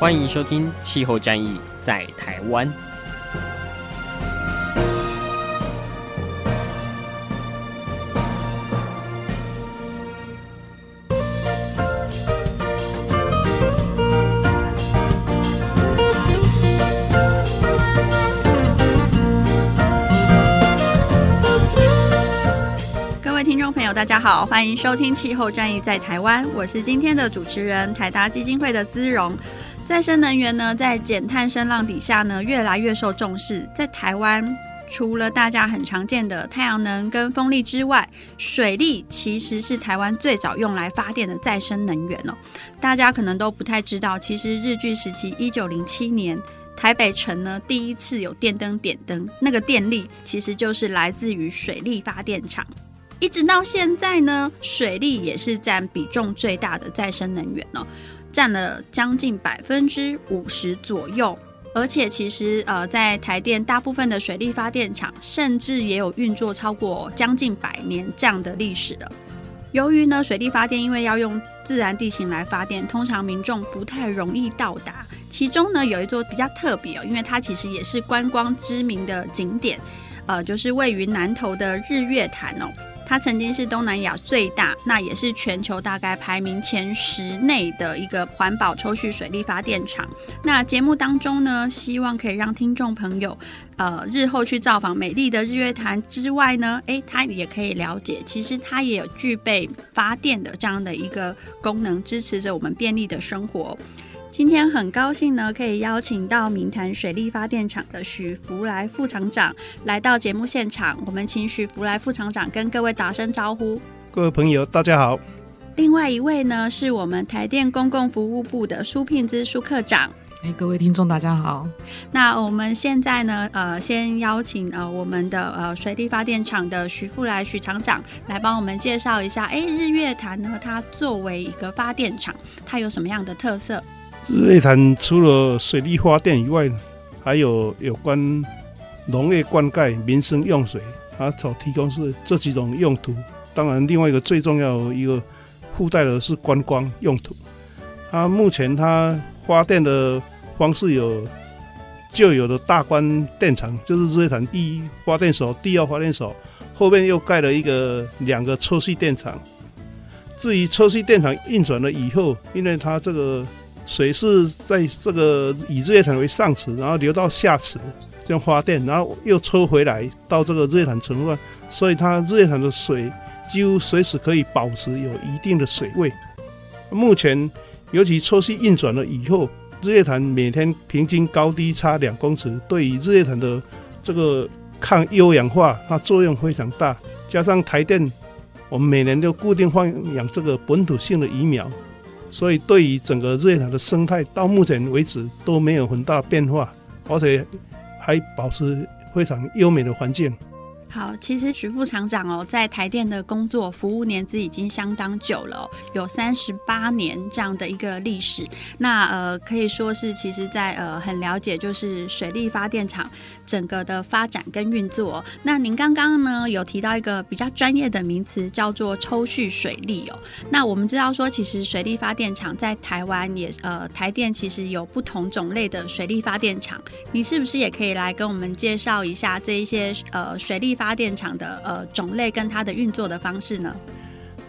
欢迎收听《气候战役在台湾》。各位听众朋友，大家好，欢迎收听《气候战役在台湾》，我是今天的主持人台达基金会的姿蓉。再生能源呢，在减碳声浪底下呢，越来越受重视。在台湾，除了大家很常见的太阳能跟风力之外，水力其实是台湾最早用来发电的再生能源哦。大家可能都不太知道，其实日据时期一九零七年，台北城呢第一次有电灯点灯，那个电力其实就是来自于水力发电厂。一直到现在呢，水力也是占比重最大的再生能源哦。占了将近百分之五十左右，而且其实呃，在台电大部分的水力发电厂，甚至也有运作超过将近百年这样的历史了。由于呢，水力发电因为要用自然地形来发电，通常民众不太容易到达。其中呢，有一座比较特别哦，因为它其实也是观光知名的景点，呃，就是位于南投的日月潭哦。它曾经是东南亚最大，那也是全球大概排名前十内的一个环保抽蓄水力发电厂。那节目当中呢，希望可以让听众朋友，呃，日后去造访美丽的日月潭之外呢，诶，它也可以了解，其实它也有具备发电的这样的一个功能，支持着我们便利的生活。今天很高兴呢，可以邀请到明潭水利发电厂的许福来副厂长来到节目现场。我们请许福来副厂长跟各位打声招呼。各位朋友，大家好。另外一位呢，是我们台电公共服务部的苏聘之苏科长。哎，各位听众，大家好。那我们现在呢，呃，先邀请呃我们的呃水利发电厂的许福来许厂长来帮我们介绍一下。哎，日月潭呢，它作为一个发电厂，它有什么样的特色？日月潭除了水利发电以外，还有有关农业灌溉、民生用水，它所提供是这几种用途。当然，另外一个最重要一个附带的是观光用途。它目前它发电的方式有旧有的大关电厂，就是日月潭第一发电所、第二发电所，后面又盖了一个两个抽蓄电厂。至于抽蓄电厂运转了以后，因为它这个水是在这个以日月潭为上池，然后流到下池这样发电，然后又抽回来到这个日月潭存放，所以它日月潭的水几乎随时可以保持有一定的水位。目前，尤其抽蓄运转了以后，日月潭每天平均高低差两公尺，对于日月潭的这个抗优氧化，它作用非常大。加上台电，我们每年都固定放养这个本土性的鱼苗。所以，对于整个日月潭的生态，到目前为止都没有很大变化，而且还保持非常优美的环境。好，其实许副厂长哦，在台电的工作服务年资已经相当久了，有三十八年这样的一个历史。那呃，可以说是其实在呃很了解，就是水力发电厂整个的发展跟运作。那您刚刚呢有提到一个比较专业的名词，叫做抽蓄水力哦。那我们知道说，其实水力发电厂在台湾也呃台电其实有不同种类的水力发电厂，你是不是也可以来跟我们介绍一下这一些呃水力发电厂的呃种类跟它的运作的方式呢？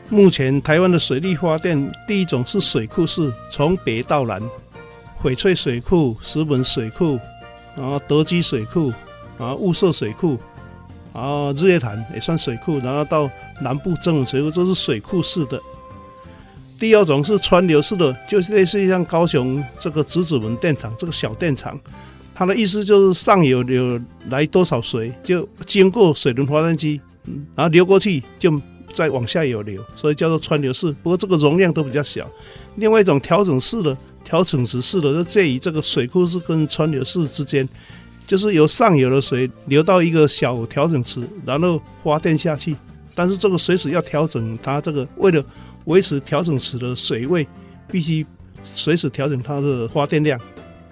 目前台湾的水力发电，第一种是水库式，从北到南，翡翠水库、石门水库，然后德基水库，然后雾社水库，然后日月潭也算水库，然后到南部曾文水库，这是水库式的。第二种是川流式的，就是类似于像高雄这个子子门电厂这个小电厂。它的意思就是上游流来多少水，就经过水轮发电机，然后流过去，就再往下游流，所以叫做川流式。不过这个容量都比较小。另外一种调整式的，调整池式的，就介于这个水库式跟川流式之间，就是由上游的水流到一个小调整池，然后发电下去。但是这个水池要调整，它这个为了维持调整池的水位，必须随时调整它的发电量。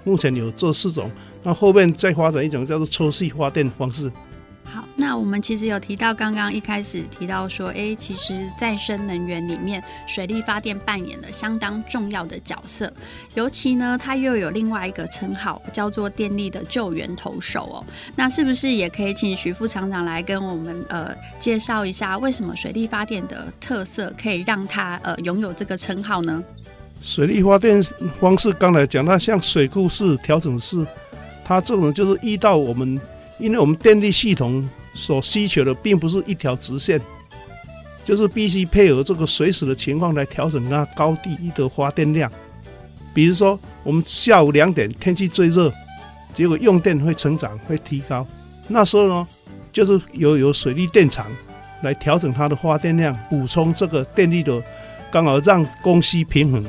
目前有这四种，那后面再发展一种叫做抽蓄发电方式。好，那我们其实有提到，刚刚一开始提到说，哎，其实再生能源里面，水力发电扮演了相当重要的角色，尤其呢，它又有另外一个称号，叫做电力的救援投手哦。那是不是也可以请徐副厂长来跟我们呃介绍一下，为什么水力发电的特色可以让它呃拥有这个称号呢？水力发电方式刚才讲，它像水库式、调整式，它这种就是遇到我们。因为我们电力系统所需求的并不是一条直线，就是必须配合这个水时的情况来调整它高低的发电量。比如说，我们下午两点天气最热，结果用电会成长会提高，那时候呢，就是有有水利电厂来调整它的发电量，补充这个电力的，刚好让供需平衡。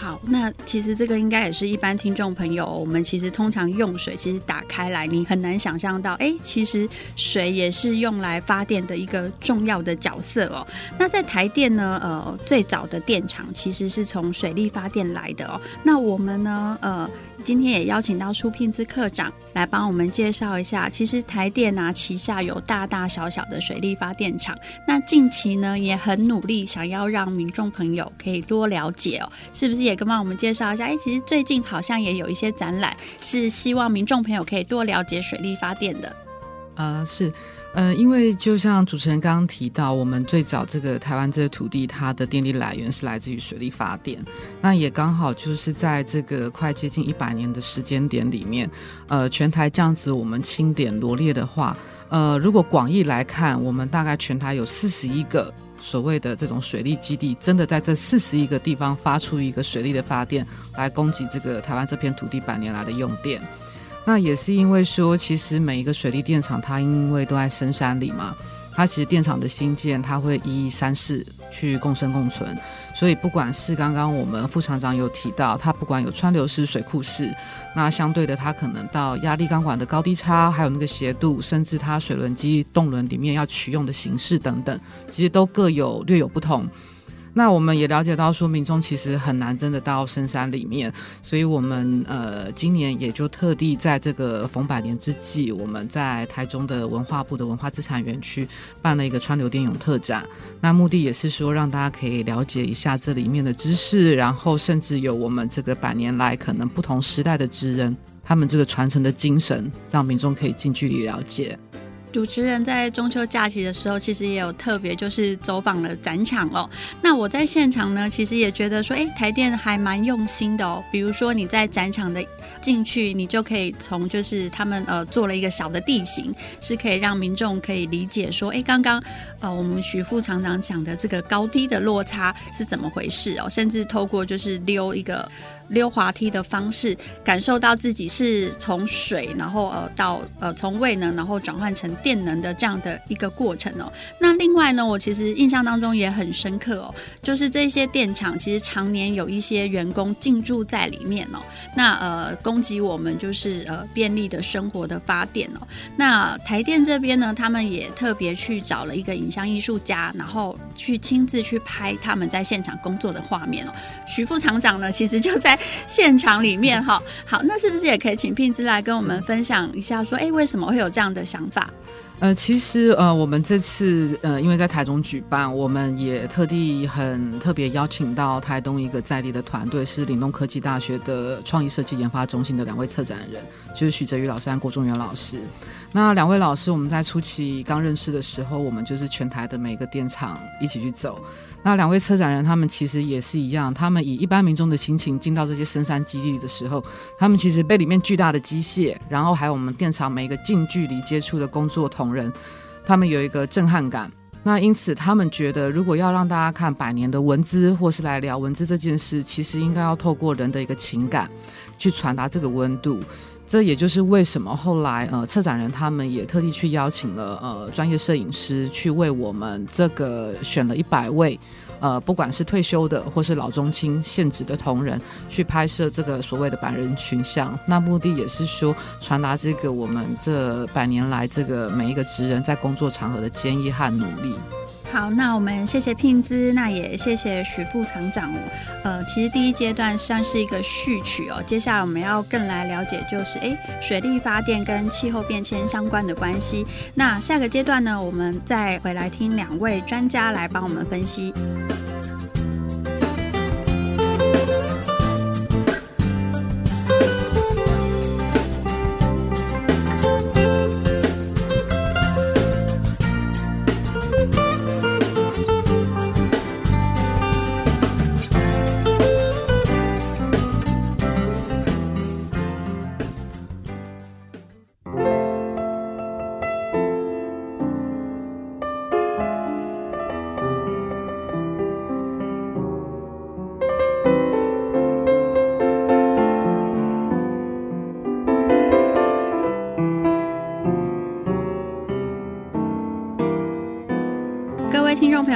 好，那其实这个应该也是一般听众朋友，我们其实通常用水，其实打开来，你很难想象到，哎，其实水也是用来发电的一个重要的角色哦。那在台电呢，呃，最早的电厂其实是从水力发电来的哦。那我们呢，呃。今天也邀请到出聘资科长来帮我们介绍一下。其实台电啊旗下有大大小小的水力发电厂，那近期呢也很努力，想要让民众朋友可以多了解哦。是不是也跟帮我们介绍一下？哎，其实最近好像也有一些展览，是希望民众朋友可以多了解水力发电的。啊、呃，是。呃，因为就像主持人刚刚提到，我们最早这个台湾这个土地，它的电力来源是来自于水力发电。那也刚好就是在这个快接近一百年的时间点里面，呃，全台这样子我们清点罗列的话，呃，如果广义来看，我们大概全台有四十一个所谓的这种水利基地，真的在这四十一个地方发出一个水力的发电，来供给这个台湾这片土地百年来的用电。那也是因为说，其实每一个水利电厂，它因为都在深山里嘛，它其实电厂的兴建，它会依山势去共生共存。所以不管是刚刚我们副厂长有提到，它不管有川流式、水库式，那相对的，它可能到压力钢管的高低差，还有那个斜度，甚至它水轮机动轮里面要取用的形式等等，其实都各有略有不同。那我们也了解到，说民众其实很难真的到深山里面，所以我们呃今年也就特地在这个逢百年之际，我们在台中的文化部的文化资产园区办了一个川流电泳特展。那目的也是说让大家可以了解一下这里面的知识，然后甚至有我们这个百年来可能不同时代的职人，他们这个传承的精神，让民众可以近距离了解。主持人在中秋假期的时候，其实也有特别就是走访了展场哦。那我在现场呢，其实也觉得说，哎，台电还蛮用心的哦。比如说你在展场的进去，你就可以从就是他们呃做了一个小的地形，是可以让民众可以理解说，哎，刚刚呃我们许副厂长讲的这个高低的落差是怎么回事哦，甚至透过就是溜一个。溜滑梯的方式，感受到自己是从水，然后呃到呃从位能，然后转换成电能的这样的一个过程哦。那另外呢，我其实印象当中也很深刻哦，就是这些电厂其实常年有一些员工进驻在里面哦。那呃供给我们就是呃便利的生活的发电哦。那台电这边呢，他们也特别去找了一个影像艺术家，然后去亲自去拍他们在现场工作的画面哦。徐副厂长呢，其实就在。现场里面哈，好，那是不是也可以请聘之来跟我们分享一下，说，哎，为什么会有这样的想法？呃，其实呃，我们这次呃，因为在台中举办，我们也特地很特别邀请到台东一个在地的团队，是岭东科技大学的创意设计研发中心的两位策展人，就是许哲宇老师和郭中元老师。那两位老师，我们在初期刚认识的时候，我们就是全台的每个电厂一起去走。那两位策展人，他们其实也是一样，他们以一般民众的心情进到这些深山基地的时候，他们其实被里面巨大的机械，然后还有我们电厂每一个近距离接触的工作同仁，他们有一个震撼感。那因此，他们觉得如果要让大家看百年的文字，或是来聊文字这件事，其实应该要透过人的一个情感去传达这个温度。这也就是为什么后来呃，策展人他们也特地去邀请了呃专业摄影师去为我们这个选了一百位。呃，不管是退休的或是老中青现职的同仁，去拍摄这个所谓的百人群像，那目的也是说传达这个我们这百年来这个每一个职人在工作场合的坚毅和努力。好，那我们谢谢聘资，那也谢谢许副厂长。呃，其实第一阶段算是一个序曲哦，接下来我们要更来了解，就是诶，水力发电跟气候变迁相关的关系。那下个阶段呢，我们再回来听两位专家来帮我们分析。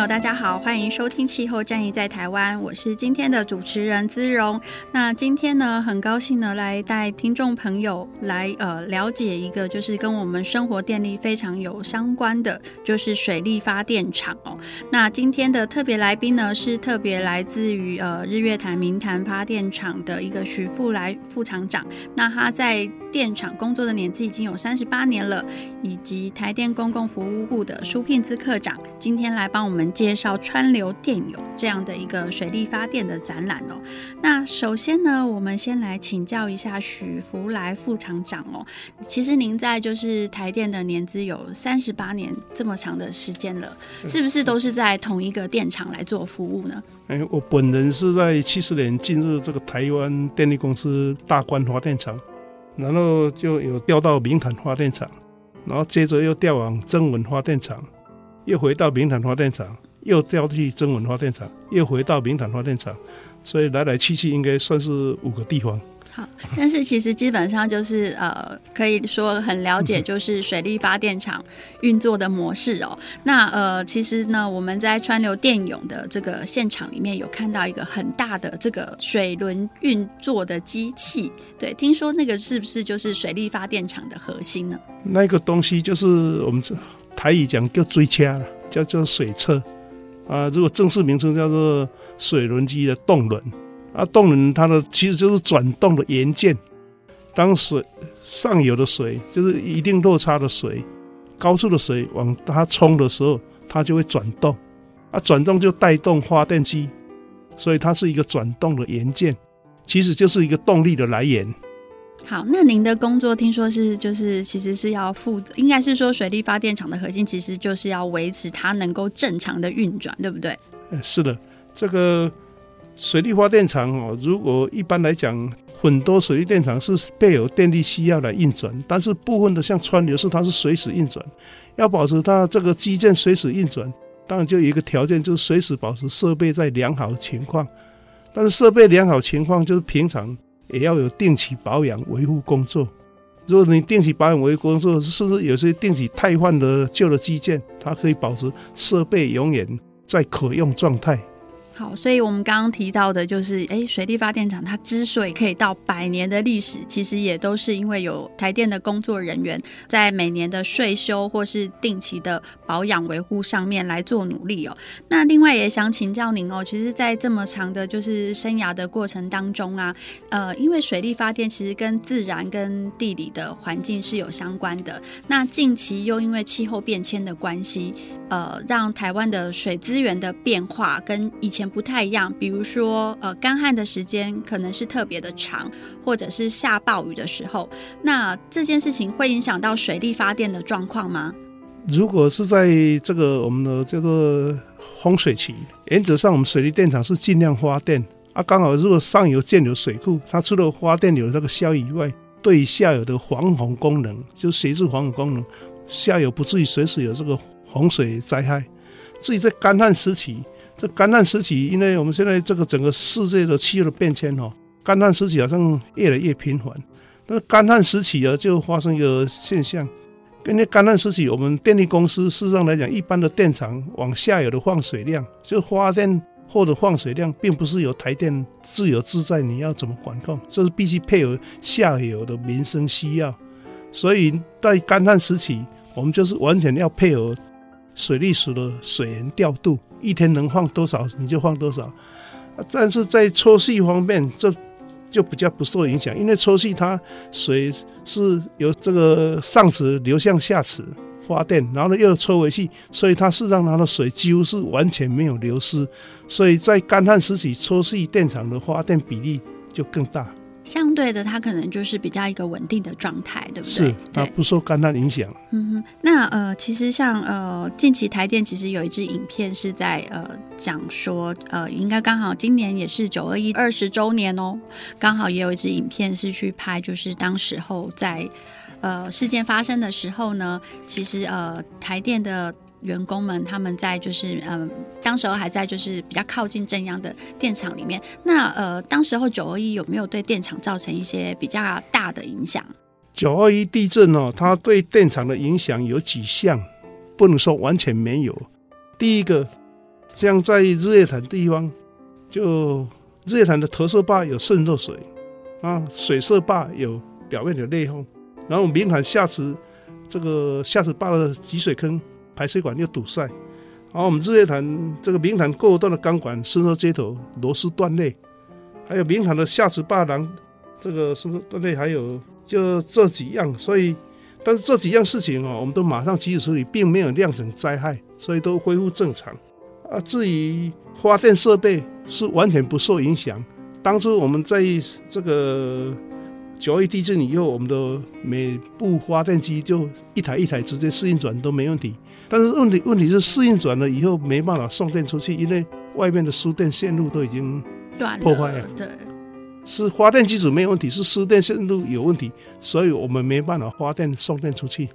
大家好，欢迎收听《气候战役在台湾》，我是今天的主持人姿荣。那今天呢，很高兴呢，来带听众朋友来呃了解一个，就是跟我们生活电力非常有相关的，就是水力发电厂哦。那今天的特别来宾呢，是特别来自于呃日月潭明潭发电厂的一个徐富来副厂长。那他在电厂工作的年资已经有三十八年了，以及台电公共服务部的苏聘资科长，今天来帮我们介绍川流电涌这样的一个水力发电的展览哦。那首先呢，我们先来请教一下许福来副厂长哦。其实您在就是台电的年资有三十八年这么长的时间了，是不是都是在同一个电厂来做服务呢？哎，我本人是在七十年进入这个台湾电力公司大观发电厂。然后就有调到明潭发电厂，然后接着又调往增文发电厂，又回到明潭发电厂，又调去增文发电厂，又回到明潭发电厂，所以来来去去应该算是五个地方。好，但是其实基本上就是呃，可以说很了解，就是水力发电厂运作的模式哦。那呃，其实呢，我们在川流电涌的这个现场里面有看到一个很大的这个水轮运作的机器，对，听说那个是不是就是水力发电厂的核心呢？那个东西就是我们台语讲叫水车，叫做水车啊，如果正式名称叫做水轮机的动轮。啊，动能它的其实就是转动的元件。当水上游的水就是一定落差的水，高速的水往它冲的时候，它就会转动。啊，转动就带动发电机，所以它是一个转动的元件，其实就是一个动力的来源。好，那您的工作听说是就是其实是要负责，应该是说水力发电厂的核心其实就是要维持它能够正常的运转，对不对？是的，这个。水力发电厂哦，如果一般来讲，很多水力电厂是备有电力需要来运转，但是部分的像川流是它是随时运转，要保持它这个机件随时运转，当然就有一个条件，就是随时保持设备在良好情况。但是设备良好情况，就是平常也要有定期保养维护工作。如果你定期保养维护工作，是不是有些定期汰换的旧的机件，它可以保持设备永远在可用状态。好，所以我们刚刚提到的，就是诶，水力发电厂它之所以可以到百年的历史，其实也都是因为有台电的工作人员在每年的岁修或是定期的保养维护上面来做努力哦。那另外也想请教您哦，其实，在这么长的就是生涯的过程当中啊，呃，因为水力发电其实跟自然跟地理的环境是有相关的。那近期又因为气候变迁的关系，呃，让台湾的水资源的变化跟以前不太一样，比如说，呃，干旱的时间可能是特别的长，或者是下暴雨的时候，那这件事情会影响到水力发电的状况吗？如果是在这个我们的叫做洪水期，原则上我们水利电厂是尽量发电啊。刚好如果上游建有水库，它除了发电有那个效益以外，对下游的防洪功能，就随时防洪功能，下游不至于随时有这个洪水灾害。至于在干旱时期。这干旱时期，因为我们现在这个整个世界的气候的变迁哦，干旱时期好像越来越频繁，那干旱时期啊，就发生一个现象。因为干旱时期，我们电力公司事实上来讲，一般的电厂往下游的放水量，就发电或者放水量，并不是由台电自由自在，你要怎么管控？这是必须配合下游的民生需要。所以在干旱时期，我们就是完全要配合水利署的水源调度，一天能放多少你就放多少。但是在抽蓄方面，这就比较不受影响，因为抽蓄它水是由这个上池流向下池发电，然后呢又抽回去，所以它事实上它的水几乎是完全没有流失，所以在干旱时期抽蓄电厂的发电比例就更大。相对的，它可能就是比较一个稳定的状态，对不对？是，它不受干旱影响。嗯哼，那呃，其实像呃，近期台电其实有一支影片是在呃讲说，呃，应该刚好今年也是九二一二十周年哦，刚好也有一支影片是去拍，就是当时候在呃事件发生的时候呢，其实呃台电的。员工们他们在就是嗯，当时候还在就是比较靠近正央的电厂里面。那呃，当时候九二一有没有对电厂造成一些比较大的影响？九二一地震哦，它对电厂的影响有几项，不能说完全没有。第一个，像在日月潭地方，就日月潭的投射坝有渗漏水啊，水射坝有表面有裂缝，然后明潭下池这个下池坝的集水坑。排水管又堵塞，然后我们日月潭这个明潭过段的钢管伸缩接头螺丝断裂，还有明潭的下池坝廊这个伸缩断裂，还有就这几样，所以但是这几样事情啊，我们都马上及时处理，并没有酿成灾害，所以都恢复正常。啊，至于发电设备是完全不受影响，当初我们在这个。九二一地震以后，我们的每部发电机就一台一台直接适应转都没问题。但是问题问题是适应转了以后没办法送电出去，因为外面的输电线路都已经破坏了。对，是发电机组没有问题，是输电线路有问题，所以我们没办法发电送电出去。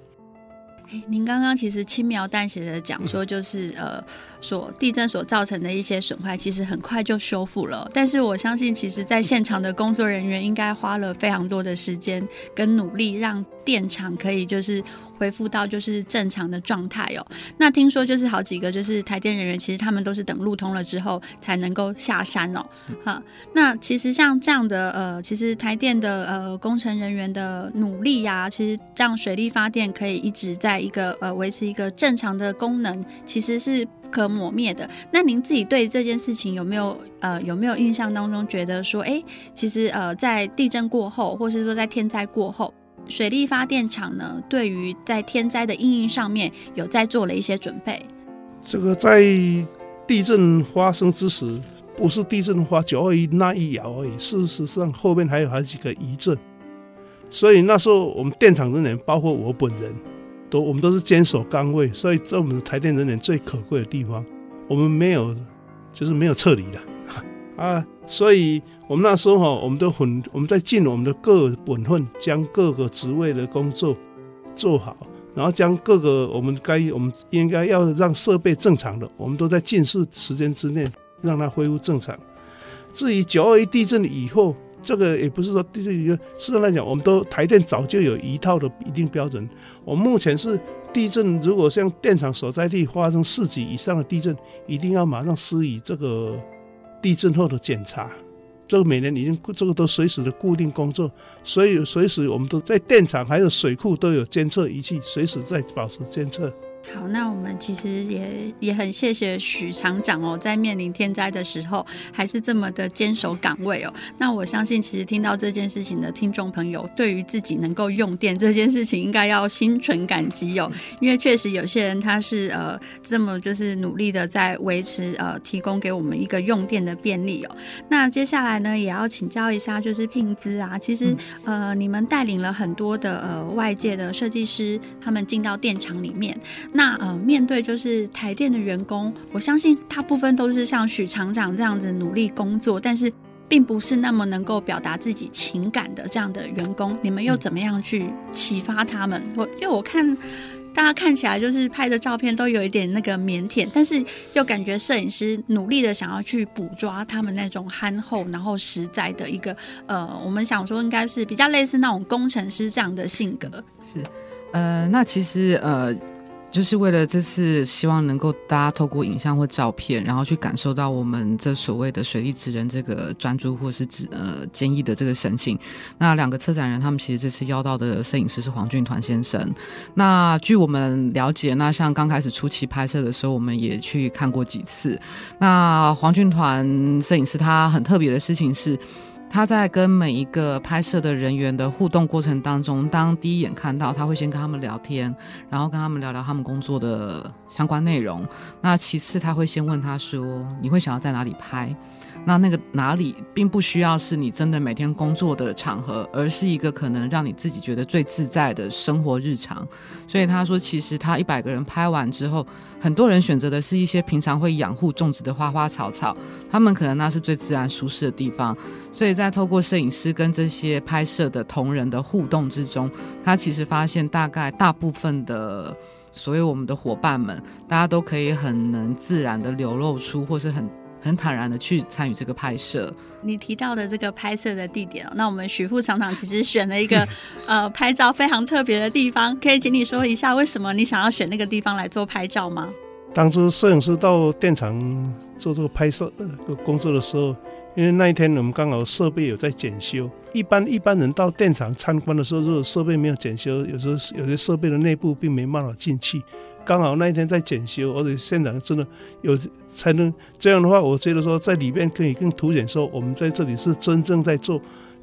您刚刚其实轻描淡写的讲说，就是呃，所地震所造成的一些损坏，其实很快就修复了。但是我相信，其实在现场的工作人员应该花了非常多的时间跟努力，让电厂可以就是。恢复到就是正常的状态哦。那听说就是好几个就是台电人员，其实他们都是等路通了之后才能够下山哦。好，那其实像这样的呃，其实台电的呃工程人员的努力呀、啊，其实让水力发电可以一直在一个呃维持一个正常的功能，其实是不可磨灭的。那您自己对这件事情有没有呃有没有印象当中觉得说，哎，其实呃在地震过后，或是说在天灾过后，水力发电厂呢，对于在天灾的应应上面有在做了一些准备。这个在地震发生之时，不是地震发九二一那一摇而已，事实上后面还有好几个余震。所以那时候我们电厂人员，包括我本人都，我们都是坚守岗位。所以在我们的台电人员最可贵的地方，我们没有，就是没有撤离的 啊。所以，我们那时候哈，我们都很，我们在尽我们的各本分，将各个职位的工作做好，然后将各个我们该我们应该要让设备正常的，我们都在尽速时间之内让它恢复正常。至于九二一地震以后，这个也不是说地震以后，事实来讲，我们都台电早就有一套的一定标准。我们目前是地震，如果像电厂所在地发生四级以上的地震，一定要马上施以这个。地震后的检查，这个每年已经这个都随时的固定工作，所以随时我们都在电厂还有水库都有监测仪器，随时在保持监测。好，那我们其实也也很谢谢许厂长哦，在面临天灾的时候，还是这么的坚守岗位哦。那我相信，其实听到这件事情的听众朋友，对于自己能够用电这件事情，应该要心存感激哦。因为确实有些人他是呃这么就是努力的在维持呃提供给我们一个用电的便利哦。那接下来呢，也要请教一下，就是聘资啊，其实呃你们带领了很多的呃外界的设计师，他们进到电厂里面。那呃，面对就是台电的员工，我相信大部分都是像许厂长这样子努力工作，但是并不是那么能够表达自己情感的这样的员工，你们又怎么样去启发他们？我因为我看。大家看起来就是拍的照片都有一点那个腼腆，但是又感觉摄影师努力的想要去捕捉他们那种憨厚然后实在的一个呃，我们想说应该是比较类似那种工程师这样的性格。是，呃，那其实呃。就是为了这次，希望能够大家透过影像或照片，然后去感受到我们这所谓的水利职人这个专注或是职呃坚毅的这个神情。那两个策展人，他们其实这次邀到的摄影师是黄俊团先生。那据我们了解，那像刚开始初期拍摄的时候，我们也去看过几次。那黄俊团摄影师他很特别的事情是。他在跟每一个拍摄的人员的互动过程当中，当第一眼看到，他会先跟他们聊天，然后跟他们聊聊他们工作的相关内容。那其次，他会先问他说：“你会想要在哪里拍？”那那个哪里并不需要是你真的每天工作的场合，而是一个可能让你自己觉得最自在的生活日常。所以他说，其实他一百个人拍完之后，很多人选择的是一些平常会养护种植的花花草草，他们可能那是最自然舒适的地方。所以在透过摄影师跟这些拍摄的同仁的互动之中，他其实发现大概大部分的所有我们的伙伴们，大家都可以很能自然的流露出，或是很。很坦然的去参与这个拍摄。你提到的这个拍摄的地点，那我们许副厂长其实选了一个 呃拍照非常特别的地方，可以请你说一下为什么你想要选那个地方来做拍照吗？当初摄影师到电厂做这个拍摄工作的时候，因为那一天我们刚好设备有在检修，一般一般人到电厂参观的时候，如果设备没有检修，有时候有些设备的内部并没办法进去。刚好那一天在检修，而且现场真的有才能这样的话，我觉得说在里面可以更凸显说我们在这里是真正在做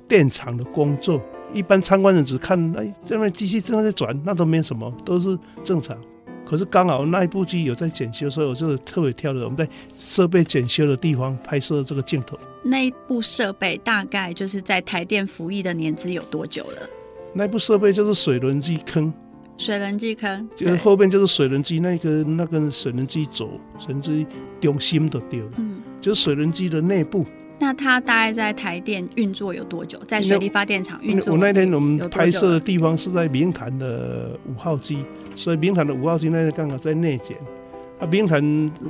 电厂的工作。一般参观人只看哎，这边机器正在转，那都没什么，都是正常。可是刚好那一部机有在检修，所以我就特别挑了我们在设备检修的地方拍摄这个镜头。那一部设备大概就是在台电服役的年资有多久了？那部设备就是水轮机坑。水轮机坑，就是后面就是水轮机那个那个水轮机轴，水轮机中心都丢了，嗯，就是水轮机的内部。那它大概在台电运作有多久？在水力发电厂运作？我那天我们拍摄的地方是在明潭的五号机，所以明潭的五号机那天刚好在内检。啊，明潭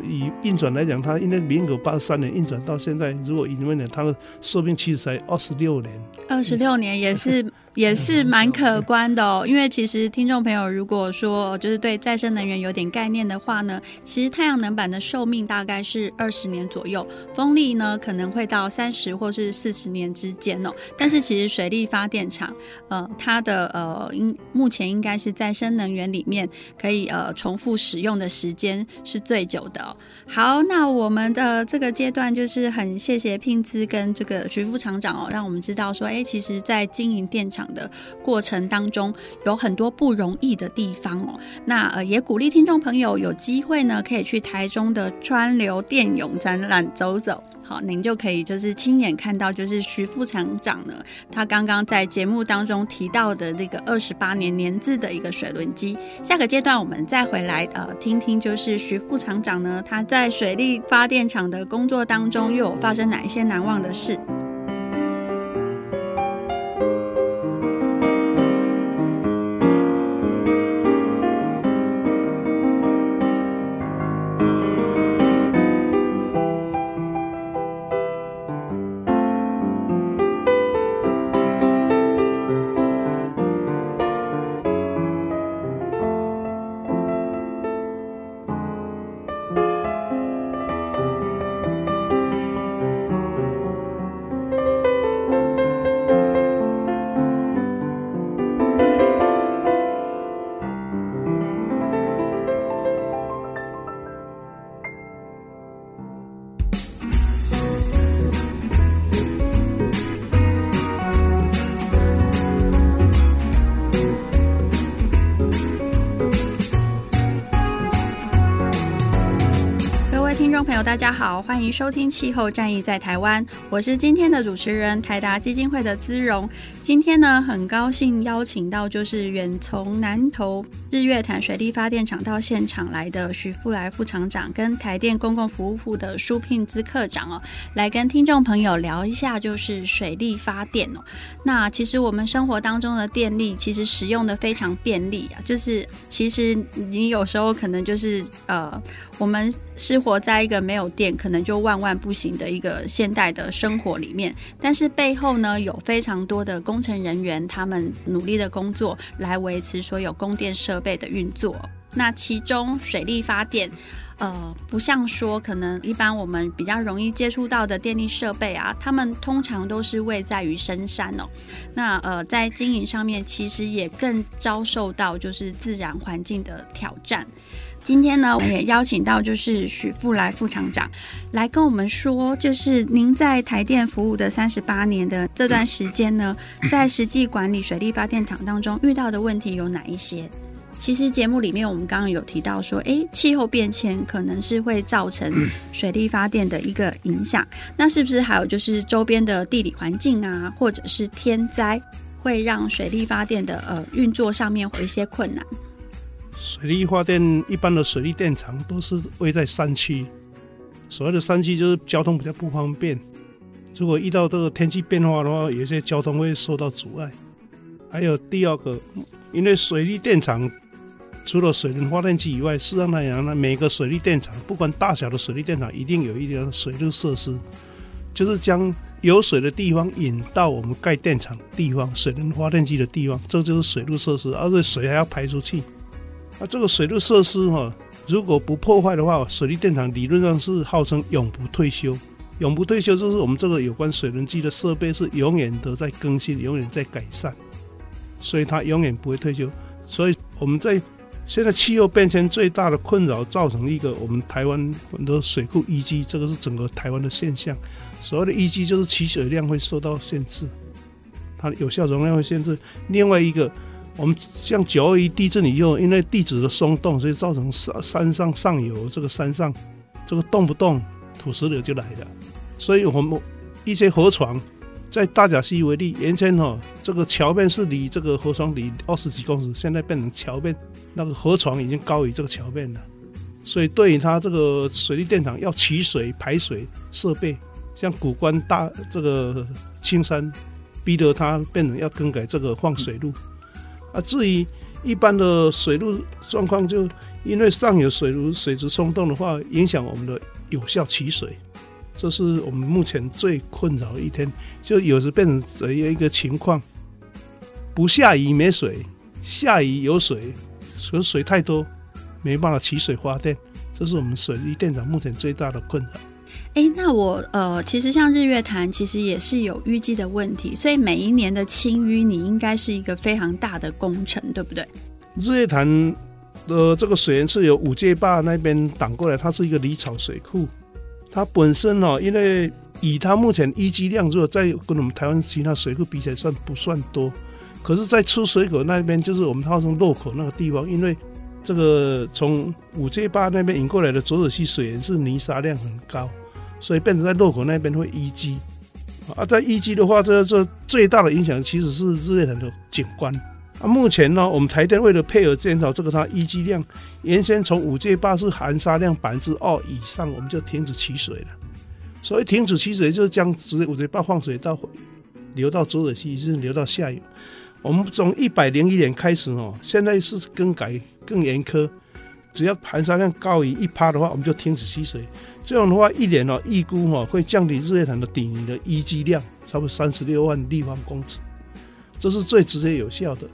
以运转来讲，它因为民国八十三年运转到现在，如果以你们讲，它的寿命其实才二十六年。二十六年也是。也是蛮可观的哦，因为其实听众朋友如果说就是对再生能源有点概念的话呢，其实太阳能板的寿命大概是二十年左右，风力呢可能会到三十或是四十年之间哦。但是其实水力发电厂，呃，它的呃应目前应该是再生能源里面可以呃重复使用的时间是最久的哦。好，那我们的这个阶段就是很谢谢聘姿跟这个徐副厂长哦，让我们知道说，哎，其实，在经营电厂的过程当中，有很多不容易的地方哦。那呃，也鼓励听众朋友有机会呢，可以去台中的川流电泳展览走走。好，您就可以就是亲眼看到，就是徐副厂长呢，他刚刚在节目当中提到的这个二十八年年制的一个水轮机。下个阶段我们再回来呃，听听就是徐副厂长呢，他在水力发电厂的工作当中又有发生哪一些难忘的事。大家好，欢迎收听《气候战役在台湾》，我是今天的主持人台达基金会的姿荣。今天呢，很高兴邀请到就是远从南投日月潭水力发电厂到现场来的许富来副厂长，跟台电公共服务部的舒聘姿科长哦，来跟听众朋友聊一下就是水力发电哦。那其实我们生活当中的电力其实使用的非常便利啊，就是其实你有时候可能就是呃，我们是活在一个没没有电可能就万万不行的一个现代的生活里面，但是背后呢，有非常多的工程人员他们努力的工作来维持所有供电设备的运作。那其中水力发电，呃，不像说可能一般我们比较容易接触到的电力设备啊，他们通常都是位在于深山哦。那呃，在经营上面其实也更遭受到就是自然环境的挑战。今天呢，我们也邀请到就是许富来副厂长来跟我们说，就是您在台电服务的三十八年的这段时间呢，在实际管理水力发电厂当中遇到的问题有哪一些？其实节目里面我们刚刚有提到说，诶，气候变迁可能是会造成水力发电的一个影响，那是不是还有就是周边的地理环境啊，或者是天灾，会让水力发电的呃运作上面会有一些困难？水力发电一般的水力电厂都是位在山区，所谓的山区就是交通比较不方便。如果遇到这个天气变化的话，有些交通会受到阻碍。还有第二个，因为水力电厂除了水能发电机以外，事实上来讲呢，每个水力电厂不管大小的水力电厂，一定有一点水路设施，就是将有水的地方引到我们盖电厂地方，水能发电机的地方，这就是水路设施，而且水还要排出去。那这个水路设施哈，如果不破坏的话，水力电厂理论上是号称永不退休。永不退休就是我们这个有关水轮机的设备是永远都在更新，永远在改善，所以它永远不会退休。所以我们在现在气候变迁最大的困扰，造成一个我们台湾很多水库淤积，这个是整个台湾的现象。所谓的淤积就是取水量会受到限制，它的有效容量会限制。另外一个。我们像九二一地震以后，因为地质的松动，所以造成山山上上游这个山上这个动不动土石流就来了。所以我们一些河床，在大甲溪为例，原先哈这个桥面是离这个河床离二十几公尺，现在变成桥面那个河床已经高于这个桥面了。所以对于它这个水利电厂要取水排水设备，像古关大这个青山，逼得它变成要更改这个放水路。啊，至于一般的水路状况，就因为上游水路水质松动的话，影响我们的有效取水，这是我们目前最困扰一天。就有时变成这样一个情况：不下雨没水，下雨有水，可水太多，没办法取水发电，这是我们水利电厂目前最大的困扰。哎，那我呃，其实像日月潭，其实也是有淤积的问题，所以每一年的清淤，你应该是一个非常大的工程，对不对？日月潭的这个水源是由五界坝那边挡过来，它是一个离草水库，它本身哦，因为以它目前淤积量，如果在跟我们台湾其他水库比起来，算不算多？可是，在出水口那边，就是我们号称漏口那个地方，因为这个从五界坝那边引过来的浊水溪水源是泥沙量很高。所以变成在洛口那边会淤积，啊，在淤积的话，这这最大的影响其实是日月潭的景观。啊，目前呢，我们台电为了配合减少这个它淤积量，原先从五界坝是含沙量百分之二以上，我们就停止取水了。所以停止取水就是将直接五界坝放水到流到浊水溪，是流到下游。我们从一百零一年开始哦，现在是更改更严苛，只要含沙量高于一趴的话，我们就停止取水。这样的话，一年哦，预估哈会降低日月潭的底泥的淤积量，差不多三十六万立方公尺，这是最直接有效的。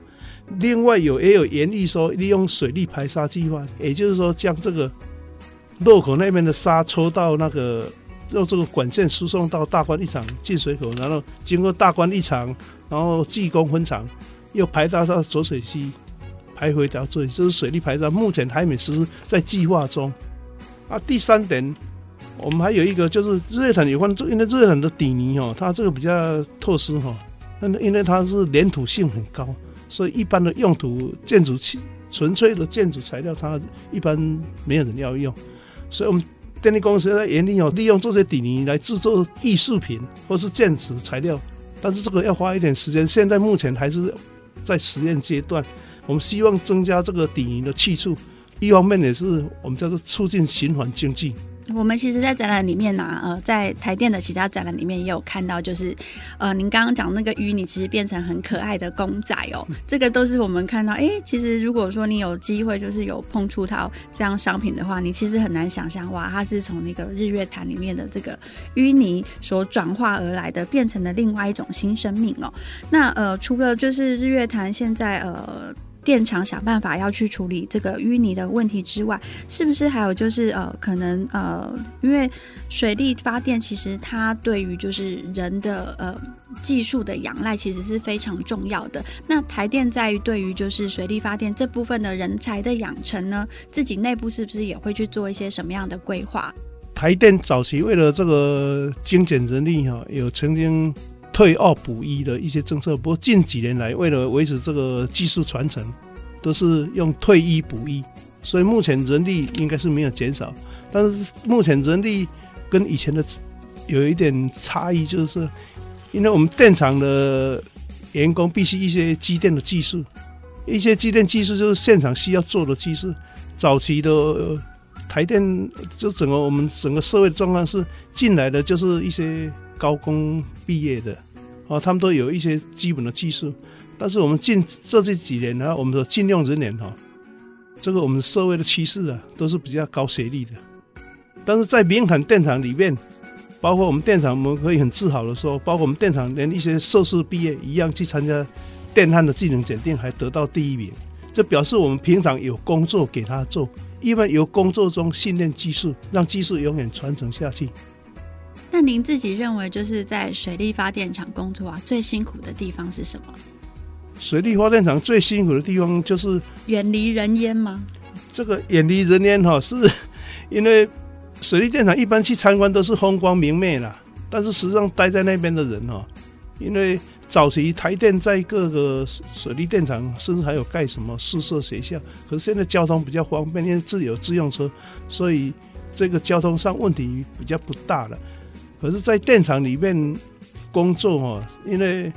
另外有也有研议说，利用水力排沙计划，也就是说将这个漏口那边的沙抽到那个用这个管线输送到大观一厂进水口，然后经过大观一厂，然后技工分厂，又排到到浊水溪，排回到这里，这是水力排沙，目前还没实施，在计划中。啊，第三点。我们还有一个就是日月潭有关，因为日月潭的底泥哦，它这个比较特殊哈，那因为它是粘土性很高，所以一般的用途建筑器纯粹的建筑材料，它一般没有人要用，所以我们电力公司在原地哦，利用这些底泥来制作艺术品或是建筑材料，但是这个要花一点时间。现在目前还是在实验阶段。我们希望增加这个底泥的去处，一方面也是我们叫做促进循环经济。我们其实，在展览里面呢、啊，呃，在台电的其他展览里面也有看到，就是，呃，您刚刚讲那个淤泥，其实变成很可爱的公仔哦，这个都是我们看到。哎，其实如果说你有机会，就是有碰触到这样商品的话，你其实很难想象，哇，它是从那个日月潭里面的这个淤泥所转化而来的，变成了另外一种新生命哦。那呃，除了就是日月潭现在呃。电厂想办法要去处理这个淤泥的问题之外，是不是还有就是呃，可能呃，因为水力发电其实它对于就是人的呃技术的仰赖其实是非常重要的。那台电在于对于就是水力发电这部分的人才的养成呢，自己内部是不是也会去做一些什么样的规划？台电早期为了这个精简人力哈，有曾经。退二补一的一些政策，不过近几年来，为了维持这个技术传承，都是用退一补一，所以目前人力应该是没有减少，但是目前人力跟以前的有一点差异，就是因为我们电厂的员工必须一些机电的技术，一些机电技术就是现场需要做的技术。早期的台电就整个我们整个社会的状况是进来的就是一些。高工毕业的，哦，他们都有一些基本的技术，但是我们近这这几年呢，我们的禁用人员哈，这个我们社会的趋势啊，都是比较高学历的。但是在明潭电厂里面，包括我们电厂，我们可以很自豪的说，包括我们电厂连一些硕士毕业一样去参加电焊的技能检定，还得到第一名，这表示我们平常有工作给他做，一般由工作中训练技术，让技术永远传承下去。那您自己认为，就是在水力发电厂工作啊，最辛苦的地方是什么？水力发电厂最辛苦的地方就是远离人烟吗？这个远离人烟哈，是因为水利电厂一般去参观都是风光明媚啦，但是实际上待在那边的人哈，因为早期台电在各个水利电厂，甚至还有盖什么宿舍学校，可是现在交通比较方便，因为自有自用车，所以这个交通上问题比较不大了。可是，在电厂里面工作哦，因为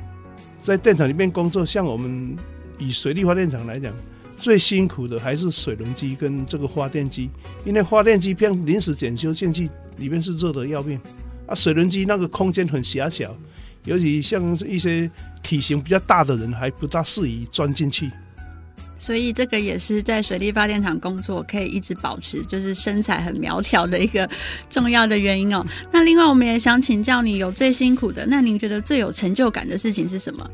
在电厂里面工作，像我们以水力发电厂来讲，最辛苦的还是水轮机跟这个发电机，因为发电机偏临时检修进去，里面是热的要命啊。水轮机那个空间很狭小，尤其像一些体型比较大的人，还不大适宜钻进去。所以这个也是在水力发电厂工作可以一直保持就是身材很苗条的一个重要的原因哦。那另外我们也想请教你，有最辛苦的，那您觉得最有成就感的事情是什么？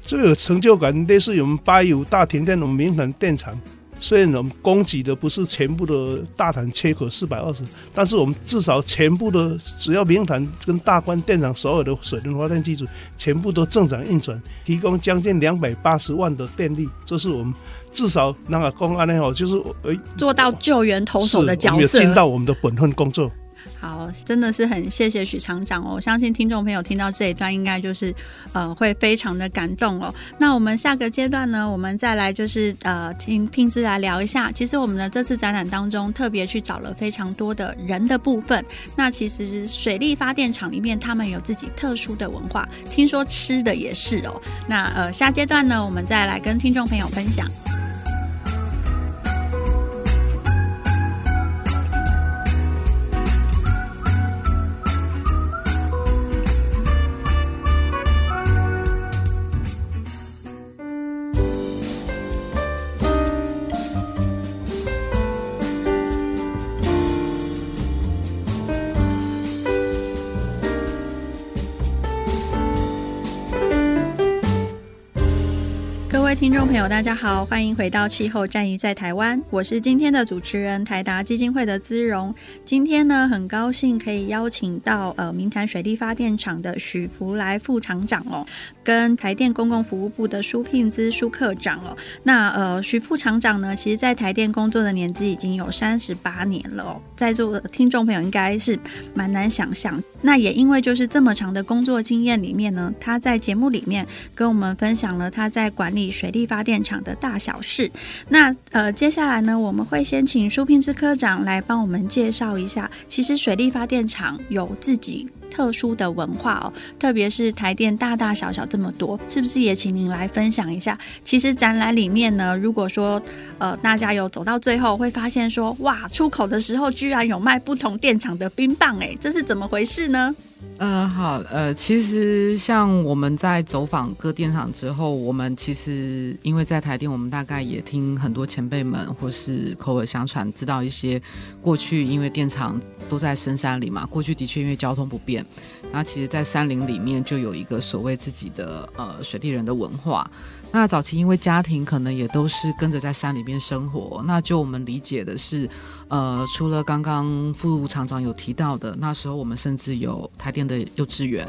最有成就感类似我们八一五大停电，我们明潭电厂。虽然我们供给的不是全部的大潭缺口四百二十，但是我们至少全部的只要明潭跟大关电厂所有的水能发电机组全部都正常运转，提供将近两百八十万的电力，这是我们至少那个公安呢，好，就是诶做到救援投手的角色，尽到我们的本分工作。好，真的是很谢谢许厂长哦！我相信听众朋友听到这一段，应该就是呃会非常的感动哦。那我们下个阶段呢，我们再来就是呃听聘姿来聊一下。其实我们的这次展览当中，特别去找了非常多的人的部分。那其实水力发电厂里面，他们有自己特殊的文化，听说吃的也是哦。那呃下阶段呢，我们再来跟听众朋友分享。朋友，大家好，欢迎回到气候战役在台湾，我是今天的主持人台达基金会的资荣。今天呢，很高兴可以邀请到呃明潭水利发电厂的许福来副厂长哦，跟台电公共服务部的苏聘姿苏科长哦。那呃徐副厂长呢，其实在台电工作的年资已经有三十八年了哦，在座的听众朋友应该是蛮难想象。那也因为就是这么长的工作经验里面呢，他在节目里面跟我们分享了他在管理水力发电厂的大小事。那呃，接下来呢，我们会先请舒聘姿科长来帮我们介绍一下，其实水力发电厂有自己。特殊的文化哦，特别是台电大大小小这么多，是不是也请您来分享一下？其实展览里面呢，如果说呃大家有走到最后，会发现说哇，出口的时候居然有卖不同电厂的冰棒，哎，这是怎么回事呢？嗯，好，呃，其实像我们在走访各电厂之后，我们其实因为在台电，我们大概也听很多前辈们或是口耳相传，知道一些过去因为电厂都在深山里嘛，过去的确因为交通不便，那其实，在山林里面就有一个所谓自己的呃水地人的文化。那早期因为家庭可能也都是跟着在山里面生活，那就我们理解的是，呃，除了刚刚副厂长有提到的，那时候我们甚至有台电的幼稚园，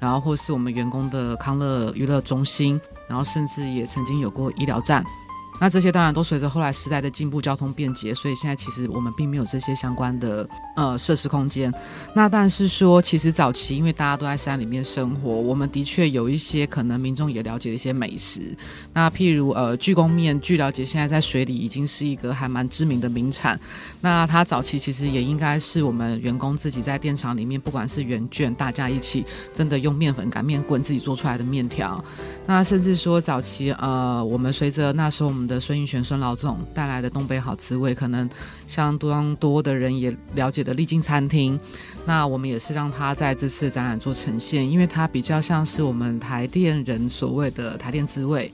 然后或是我们员工的康乐娱乐中心，然后甚至也曾经有过医疗站。那这些当然都随着后来时代的进步，交通便捷，所以现在其实我们并没有这些相关的呃设施空间。那但是说，其实早期因为大家都在山里面生活，我们的确有一些可能民众也了解的一些美食。那譬如呃巨宫面，据了解现在在水里已经是一个还蛮知名的名产。那它早期其实也应该是我们员工自己在电厂里面，不管是圆卷，大家一起真的用面粉擀面棍自己做出来的面条。那甚至说早期呃我们随着那时候我们的的孙玉璇孙老总带来的东北好滋味，可能相当多的人也了解的丽晶餐厅。那我们也是让他在这次展览做呈现，因为他比较像是我们台电人所谓的台电滋味。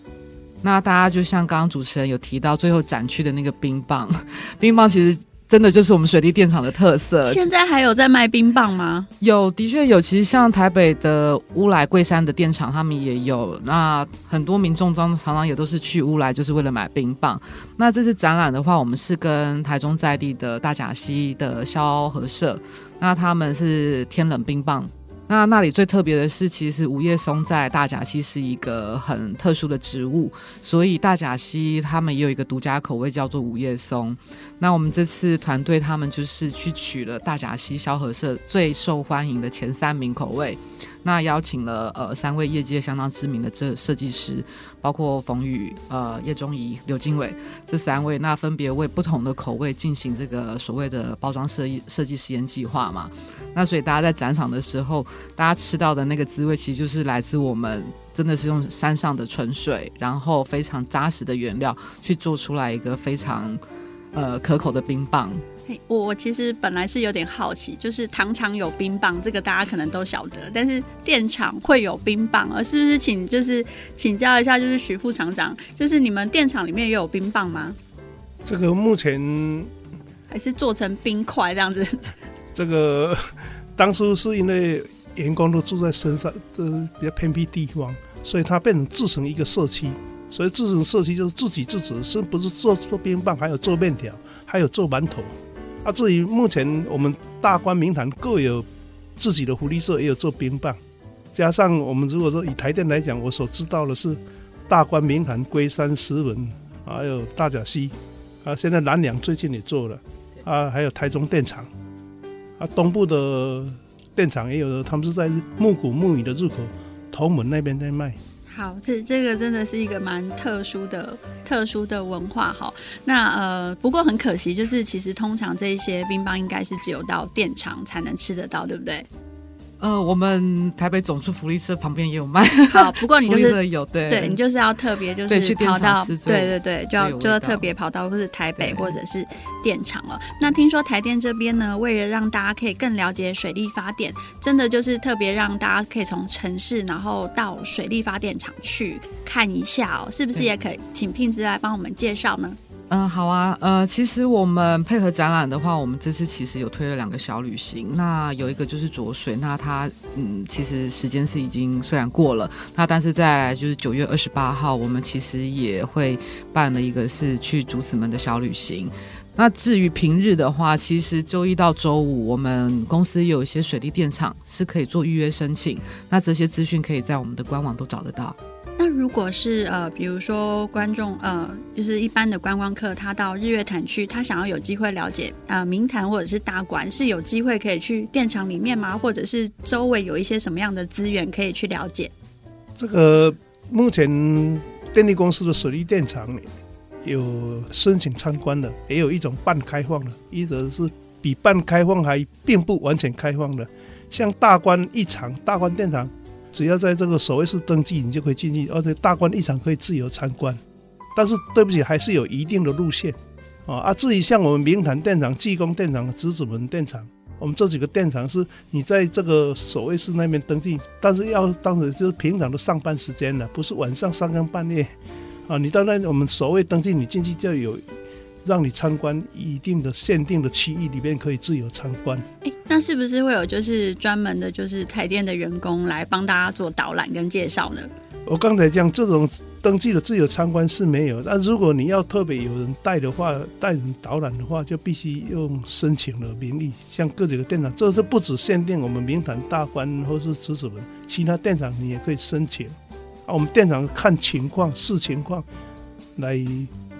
那大家就像刚刚主持人有提到，最后展区的那个冰棒，冰棒其实。真的就是我们水利电厂的特色。现在还有在卖冰棒吗？有，的确有。其实像台北的乌来、桂山的电厂，他们也有。那很多民众常常也都是去乌来，就是为了买冰棒。那这次展览的话，我们是跟台中在地的大甲溪的萧和社，那他们是天冷冰棒。那那里最特别的是，其实五叶松在大甲溪是一个很特殊的植物，所以大甲溪他们也有一个独家口味叫做五叶松。那我们这次团队他们就是去取了大甲溪萧和社最受欢迎的前三名口味。那邀请了呃三位业界相当知名的这设计师，包括冯宇、呃叶中仪、刘经纬这三位，那分别为不同的口味进行这个所谓的包装设计设计实验计划嘛。那所以大家在展场的时候，大家吃到的那个滋味，其实就是来自我们真的是用山上的纯水，然后非常扎实的原料去做出来一个非常呃可口的冰棒。我我其实本来是有点好奇，就是糖厂有冰棒，这个大家可能都晓得，但是电厂会有冰棒，而是不是请就是请教一下，就是徐副厂长，就是你们电厂里面也有冰棒吗？这个目前还是做成冰块这样子。这个当初是因为员工都住在深山，这比较偏僻地方，所以它变成自成一个社区，所以自成社区就是自给自足，是不是做做冰棒，还有做面条，还有做馒头。啊，至于目前我们大观明坛各有自己的福利社，也有做冰棒。加上我们如果说以台电来讲，我所知道的是大观明坛、龟山石门，还有大甲溪，啊，现在南梁最近也做了，啊，还有台中电厂，啊，东部的电厂也有的，他们是在木谷木语的入口头门那边在卖。好，这这个真的是一个蛮特殊的、特殊的文化哈。那呃，不过很可惜，就是其实通常这一些冰棒应该是只有到电厂才能吃得到，对不对？呃，我们台北总处福利社旁边也有卖。好，不过你就是有对，对你就是要特别就是跑到对对对，就要就要特别跑到或是台北或者是电厂了。那听说台电这边呢，为了让大家可以更了解水力发电，真的就是特别让大家可以从城市然后到水力发电厂去看一下哦，是不是也可以请聘姿来帮我们介绍呢？嗯，好啊，呃，其实我们配合展览的话，我们这次其实有推了两个小旅行。那有一个就是浊水，那它嗯，其实时间是已经虽然过了，那但是再来就是九月二十八号，我们其实也会办了一个是去竹子门的小旅行。那至于平日的话，其实周一到周五，我们公司有一些水利电厂是可以做预约申请，那这些资讯可以在我们的官网都找得到。如果是呃，比如说观众呃，就是一般的观光客，他到日月潭去，他想要有机会了解呃明潭或者是大观，是有机会可以去电厂里面吗？或者是周围有一些什么样的资源可以去了解？这个目前电力公司的水利电厂有申请参观的，也有一种半开放的，一则是比半开放还并不完全开放的。像大观一厂、大观电厂，只要在这个守卫室登记，你就可以进去，而且大观一厂可以自由参观。但是对不起，还是有一定的路线啊。啊，至于像我们明潭电厂、济公电厂、子子门电厂。我们这几个电厂是你在这个守卫室那边登记，但是要当时就是平常的上班时间的，不是晚上三更半夜啊。你到那我们守卫登记，你进去就有让你参观一定的限定的区域里面可以自由参观。诶，那是不是会有就是专门的，就是台电的员工来帮大家做导览跟介绍呢？我刚才讲这种。登记的自由参观是没有，但如果你要特别有人带的话，带人导览的话，就必须用申请的名义。像各几个电厂，这是不只限定我们明潭大观或是子子门，其他电厂你也可以申请。啊，我们电厂看情况视情况来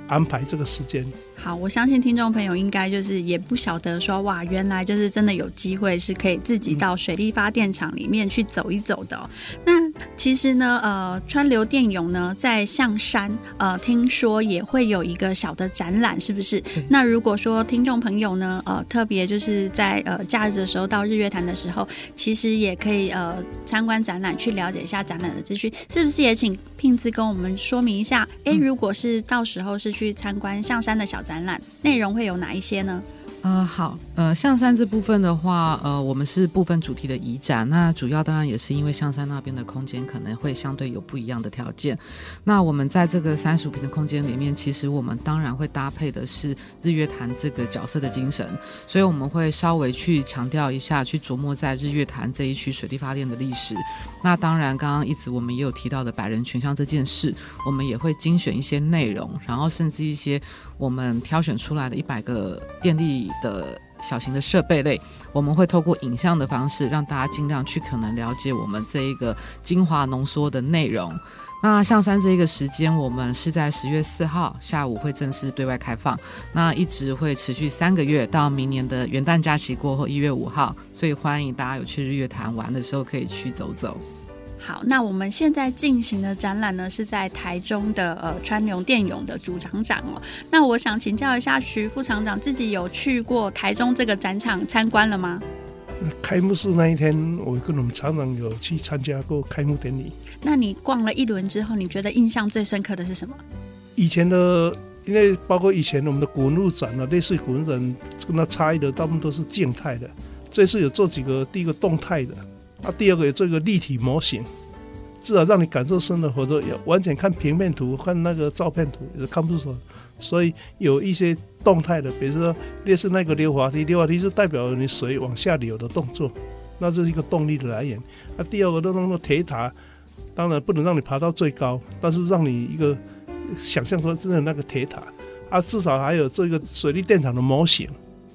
安排这个时间。好，我相信听众朋友应该就是也不晓得说，哇，原来就是真的有机会是可以自己到水力发电厂里面去走一走的。那其实呢，呃，川流电涌呢在象山，呃，听说也会有一个小的展览，是不是？那如果说听众朋友呢，呃，特别就是在呃假日的时候到日月潭的时候，其实也可以呃参观展览，去了解一下展览的资讯，是不是？也请聘姿跟我们说明一下，哎，如果是到时候是去参观象山的小。展览内容会有哪一些呢？呃，好，呃，象山这部分的话，呃，我们是部分主题的移展，那主要当然也是因为象山那边的空间可能会相对有不一样的条件。那我们在这个三十五平的空间里面，其实我们当然会搭配的是日月潭这个角色的精神，所以我们会稍微去强调一下，去琢磨在日月潭这一区水力发电的历史。那当然，刚刚一直我们也有提到的百人群像这件事，我们也会精选一些内容，然后甚至一些我们挑选出来的一百个电力。的小型的设备类，我们会透过影像的方式，让大家尽量去可能了解我们这一个精华浓缩的内容。那象山这一个时间，我们是在十月四号下午会正式对外开放，那一直会持续三个月，到明年的元旦假期过后一月五号，所以欢迎大家有去日月潭玩的时候可以去走走。好，那我们现在进行的展览呢，是在台中的呃川流电泳的主场长哦。那我想请教一下徐副厂长，自己有去过台中这个展场参观了吗？开幕式那一天，我跟我们厂长有去参加过开幕典礼。那你逛了一轮之后，你觉得印象最深刻的是什么？以前的，因为包括以前我们的古文物展啊，类似古文展，跟它差异的大部分都是静态的，这次有做几个，第一个动态的。啊，第二个有这个立体模型，至少让你感受深的，或者要完全看平面图、看那个照片图也看不出什么。所以有一些动态的，比如说类似那个溜滑梯，溜滑梯是代表你水往下流的动作，那这是一个动力的来源。那、啊、第二个都弄个铁塔，当然不能让你爬到最高，但是让你一个想象说真的那个铁塔，啊，至少还有这个水利电厂的模型，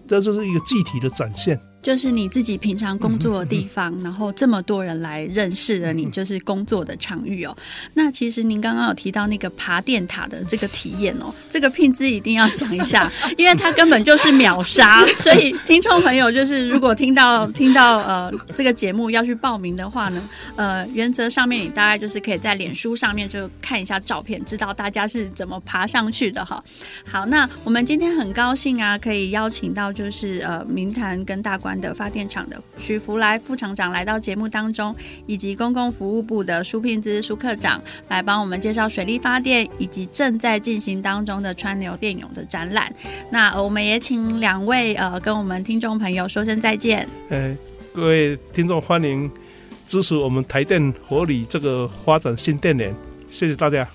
这就是一个具体的展现。就是你自己平常工作的地方，然后这么多人来认识了你，就是工作的场域哦。那其实您刚刚有提到那个爬电塔的这个体验哦，这个聘姿一定要讲一下，因为它根本就是秒杀。所以听众朋友就是如果听到听到呃这个节目要去报名的话呢，呃原则上面你大概就是可以在脸书上面就看一下照片，知道大家是怎么爬上去的哈。好，那我们今天很高兴啊，可以邀请到就是呃明坛跟大的发电厂的许福来副厂长来到节目当中，以及公共服务部的苏聘姿苏科长来帮我们介绍水力发电以及正在进行当中的川流电涌的展览。那我们也请两位呃跟我们听众朋友说声再见。呃，各位听众欢迎支持我们台电活里这个发展新电联，谢谢大家。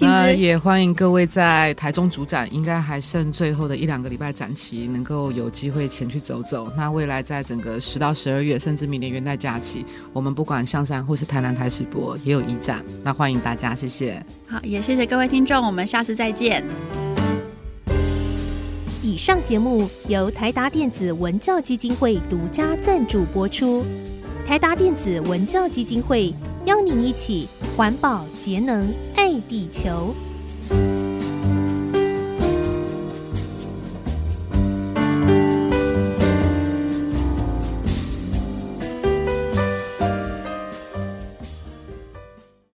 那也欢迎各位在台中主展，应该还剩最后的一两个礼拜展期，能够有机会前去走走。那未来在整个十到十二月，甚至明年元旦假期，我们不管象山或是台南台史博也有一展，那欢迎大家，谢谢。好，也谢谢各位听众，我们下次再见。以上节目由台达电子文教基金会独家赞助播出，台达电子文教基金会邀您一起环保节能。爱地球。